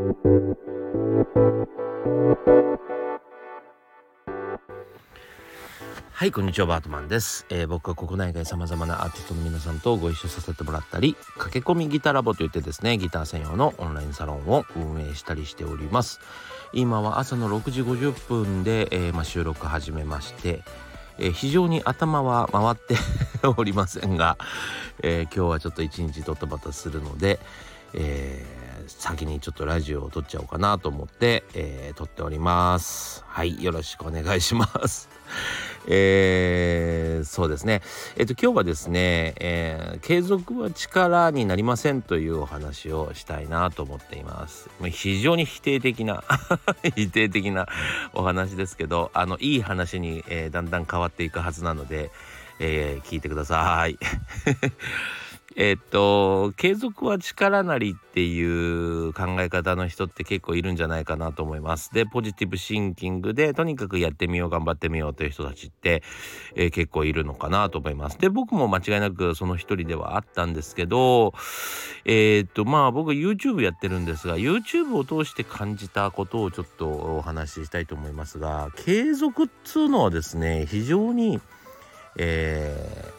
はいこんにちはバートマンです、えー、僕は国内外さまざまなアーティストの皆さんとご一緒させてもらったり駆け込みギターラボといってですねギター専用のオンラインサロンを運営したりしております。今は朝の6時50分で、えー、ま、収録始めましてえー、非常に頭は回って おりませんが、え、今日はちょっと一日ドタバタするので、えー、先にちょっとラジオを撮っちゃおうかなと思って、え撮っておりますはいよろしくお願いします えー、そうですね。えっと今日はですね、えー、継続は力になりませんというお話をしたいなと思っています。非常に否定的な 否定的なお話ですけど、あのいい話に、えー、だんだん変わっていくはずなので、えー、聞いてください。えっと継続は力なりっていう考え方の人って結構いるんじゃないかなと思います。でポジティブシンキングでとにかくやってみよう頑張ってみようという人たちって、えー、結構いるのかなと思います。で僕も間違いなくその一人ではあったんですけどえー、っとまあ僕 YouTube やってるんですが YouTube を通して感じたことをちょっとお話ししたいと思いますが継続っつうのはですね非常にえー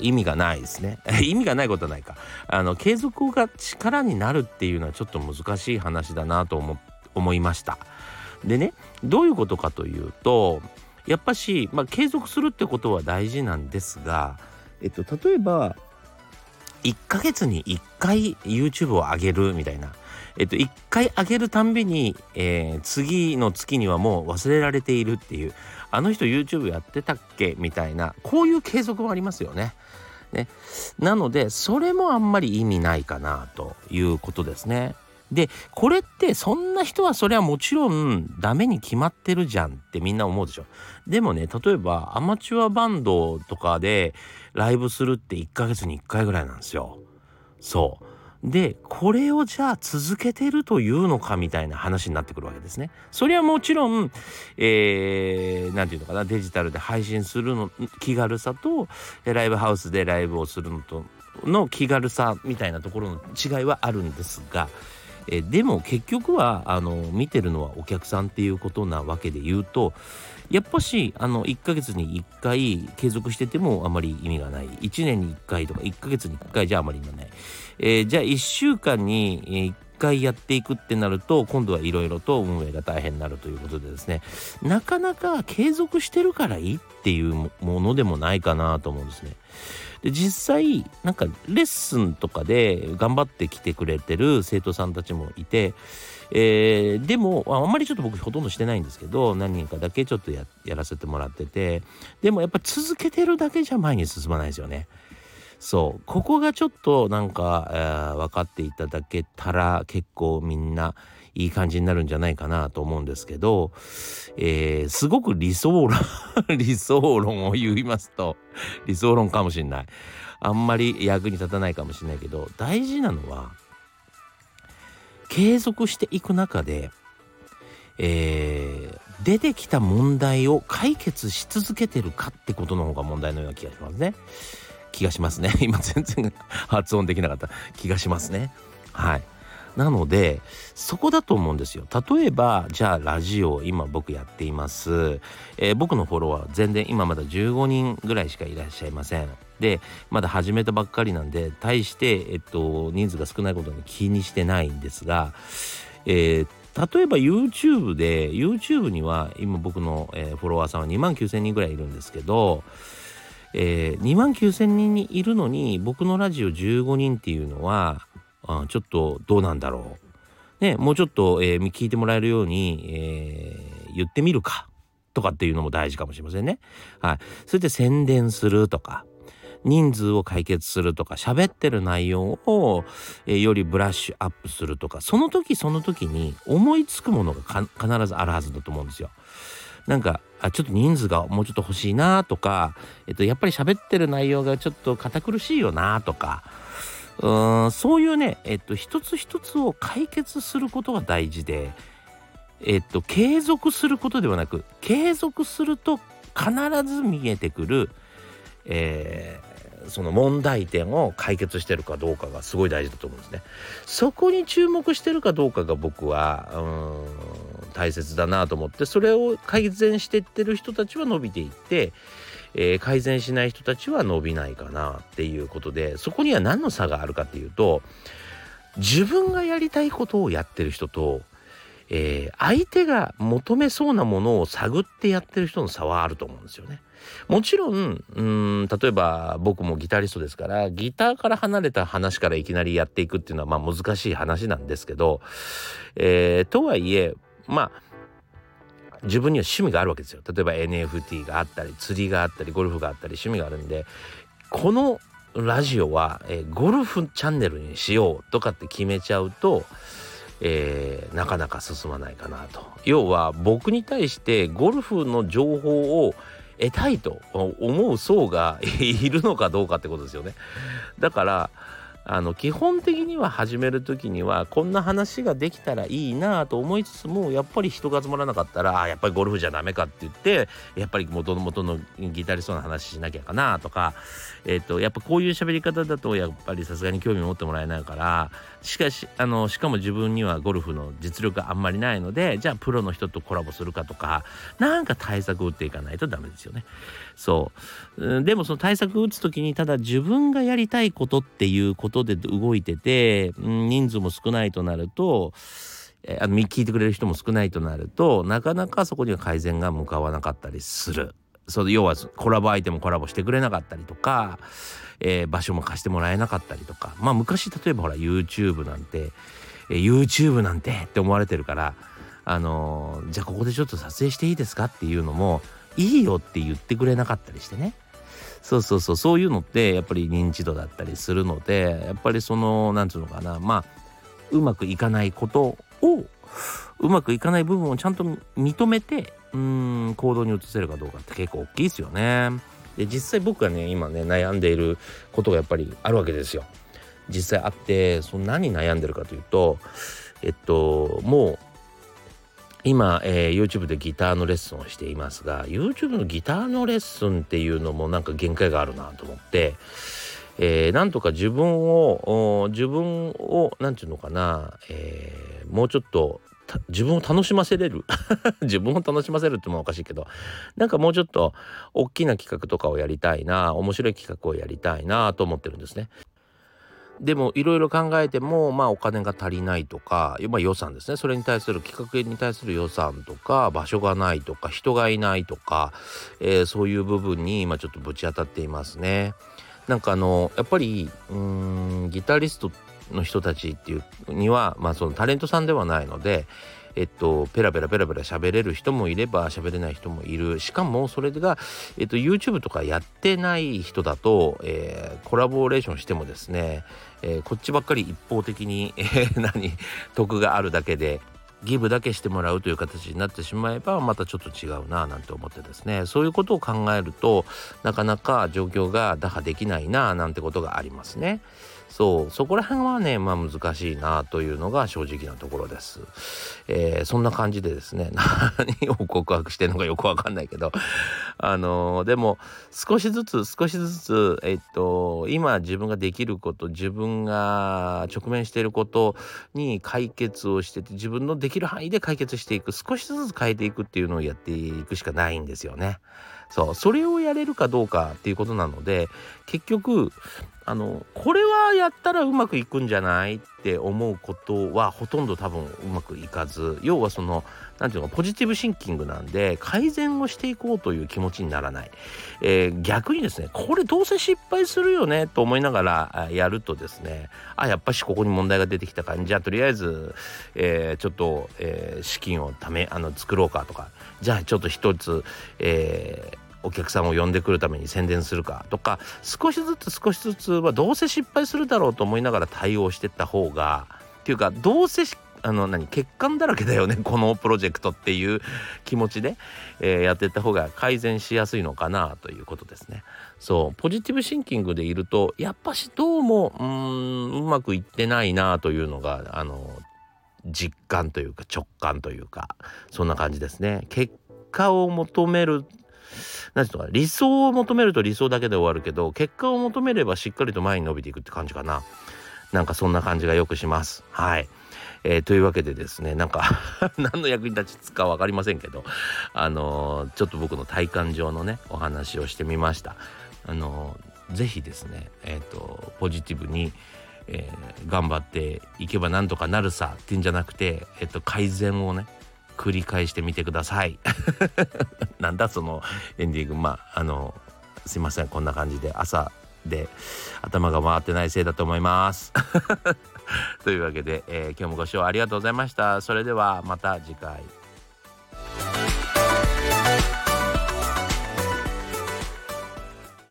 意味がないですね。意味がないことはないか。あの継続が力になるっていうのはちょっと難しい話だなと思思いました。でねどういうことかというとやっぱし、まあ、継続するってことは大事なんですが、えっと、例えば1ヶ月に1回 YouTube を上げるみたいな。えっと、1回上げるたんびに、えー、次の月にはもう忘れられているっていうあの人 YouTube やってたっけ？みたいなこういう継続もありますよね。ねなのでそれもあんまり意味ないかなということですね。でこれってそんな人はそれはもちろんダメに決まってるじゃんってみんな思うでしょ。でもね例えばアマチュアバンドとかでライブするって1ヶ月に1回ぐらいなんですよ。そう。でこれをじゃあ続けてるというのかみたいな話になってくるわけですね。それはもちろん何、えー、て言うのかなデジタルで配信するの気軽さとライブハウスでライブをするのとの気軽さみたいなところの違いはあるんですが、え、でも結局はあの見てるのはお客さんっていうことなわけで言うとやっぱしあの1ヶ月に1回継続しててもあまり意味がない1年に1回とか1ヶ月に1回じゃあまり意味がない。えー、じゃあ1週間に1回やっていくってなると今度はいろいろと運営が大変になるということでですねなかなか継続してるからいいっていうものでもないかなと思うんですね。で実際なんかレッスンとかで頑張ってきてくれてる生徒さんたちもいて、えー、でもあんまりちょっと僕ほとんどしてないんですけど何人かだけちょっとやらせてもらっててでもやっぱ続けてるだけじゃ前に進まないですよね。そうここがちょっとなんか、えー、分かっていただけたら結構みんないい感じになるんじゃないかなと思うんですけど、えー、すごく理想論 理想論を言いますと理想論かもしんない。あんまり役に立たないかもしれないけど大事なのは継続していく中で、えー、出てきた問題を解決し続けてるかってことの方が問題のような気がしますね。気がしますね。今全然発音できなかった。気がしますね。はい。なのでそこだと思うんですよ。例えばじゃあラジオ今僕やっています、えー、僕のフォロワー全然今まだ15人ぐらいしかいらっしゃいません。でまだ始めたばっかりなんで対してえっと人数が少ないことに気にしてないんですがえー例えば YouTube で YouTube には今僕の、えー、フォロワーさんは2万9,000人ぐらいいるんですけどえー、2万9,000人にいるのに僕のラジオ15人っていうのはあちょっとどうなんだろう。ね、もうちょっと、えー、聞いてもらえるように、えー、言ってみるかとかっていうのも大事かもしれませんね。はい。それで宣伝するとか。人数を解決するとか喋ってる内容を、えー、よりブラッシュアップするとかその時その時に思いつくものが必ずあるはずだと思うんですよ。なんかあちょっと人数がもうちょっと欲しいなとか、えっと、やっぱり喋ってる内容がちょっと堅苦しいよなとかうんそういうね、えっと、一つ一つを解決することが大事で、えっと、継続することではなく継続すると必ず見えてくる、えその問題点を解決してるかどうかがすごい大事だと思うんですね。そこに注目してるかどうかが僕はうん大切だなと思ってそれを改善していってる人たちは伸びていって、えー、改善しない人たちは伸びないかなっていうことでそこには何の差があるかっていうと自分がやりたいことをやってる人とえー、相手が求めそうなものを探ってやってる人の差はあると思うんですよね。もちろんうん例えば僕もギタリストですからギターから離れた話からいきなりやっていくっていうのはまあ難しい話なんですけど、えー、とはいえまあ自分には趣味があるわけですよ。例えば NFT があったり釣りがあったりゴルフがあったり趣味があるんでこのラジオは、えー、ゴルフチャンネルにしようとかって決めちゃうとえー、なかなか進まないかなと要は僕に対してゴルフの情報を得たいと思う層がいるのかどうかってことですよねだからあの基本的には始める時にはこんな話ができたらいいなと思いつつもやっぱり人が集まらなかったらやっぱりゴルフじゃダメかって言ってやっぱり元々のギタリストの話しなきゃかなとか、えーと、やっぱこういう喋り方だとやっぱりさすがに興味持ってもらえないからしかしあのしかも自分にはゴルフの実力があんまりないのでじゃあプロの人とコラボするかとかなんか対策打っていかないとダメですよね。そうでもその対策打つ時にただ自分がやりたいことっていうことで動いてて、人数も少ないとなるとえあの聞いてくれる人も少ないとなるとなかなかそこには改善が向かわなかったりする。そ要はコラボ相手もコラボしてくれなかったりとか、えー、場所も貸してもらえなかったりとかまあ昔例えばほら YouTube なんて、えー、YouTube なんてって思われてるからあのー、じゃあここでちょっと撮影していいですかっていうのもいいよって言ってくれなかったりしてねそうそうそうそういうのってやっぱり認知度だったりするのでやっぱりその何て言うのかなまあうまくいかないことをうまくいかない部分をちゃんと認めてうん行動に移せるかどうかって結構大きいですよね。で実際僕がね今ね悩んでいることがやっぱりあるわけですよ。実際あってその何悩んでるかというとえっともう今、えー、YouTube でギターのレッスンをしていますが YouTube のギターのレッスンっていうのもなんか限界があるなと思って、えー、なんとか自分を自分を何て言うのかな、えー、もうちょっと自分を楽しませれる 自分を楽しませるってもおかしいけどなんかもうちょっと大きな企画とかをやりたいな面白い企画をやりたいなと思ってるんですね。でもいろいろ考えてもまあお金が足りないとか、まあ、予算ですねそれに対する企画に対する予算とか場所がないとか人がいないとか、えー、そういう部分に今ちょっとぶち当たっていますね。なんかあのやっぱりうんギタリストの人たちっていうにはまあそのタレントさんではないのでえっと、ペラペラペラペラ喋れる人もいれば喋れない人もいる。しかもそれが、えっと、YouTube とかやってない人だと、えー、コラボレーションしてもですね、えー、こっちばっかり一方的に、えー、何、得があるだけで、ギブだけしてもらうという形になってしまえばまたちょっと違うななんて思ってですねそういうことを考えるとなかなか状況が打破できないななんてことがありますね。そうそこら辺はねまあ難しいなというのが正直なところです、えー、そんな感じでですね 何を告白してるのかよくわかんないけどあのー、でも少しずつ少しずつえっと今自分ができること自分が直面していることに解決をしてて自分のできる範囲で解決していく少しずつ変えていくっていうのをやっていくしかないんですよね。そうそれをやれるかどうかっていうことなので結局あのこれはやったらうまくいくんじゃないって思うことはほとんど多分うまくいかず要はその何て言うのポジティブシンキングなんで改善をしていこうという気持ちにならない、えー、逆にですねこれどうせ失敗するよねと思いながらやるとですねあやっぱしここに問題が出てきたからじゃあとりあえず、えー、ちょっと、えー、資金をためあの作ろうかとか。じゃあちょっと一つ、えーお客さんを呼んでくるために宣伝するかとか少しずつ少しずつはどうせ失敗するだろうと思いながら対応してった方がっていうかどうせあの何欠陥だらけだよね このプロジェクトっていう気持ちで、えー、やっていった方が改善しやすいのかなということですね。そうポジティブシンキングでいるとやっぱしどうもうんうまくいってないなというのがあの実感というか直感というかそんな感じですね。結果を求める何ていうのか理想を求めると理想だけで終わるけど結果を求めればしっかりと前に伸びていくって感じかな。なんかそんな感じがよくします。はい。えー、というわけでですねなんか 何の役に立つか分かりませんけどあのー、ちょっと僕の体感上のねお話をしてみました。あのー、ぜひですねえっ、とポジティブにえー、頑張っていけばなんとかなるさっていうんじゃなくて、えっと、改善をね繰り返してみてください。なんだそのエンディングまああのすいませんこんな感じで朝で頭が回ってないせいだと思います。というわけで、えー、今日もご視聴ありがとうございました。それではまた次回。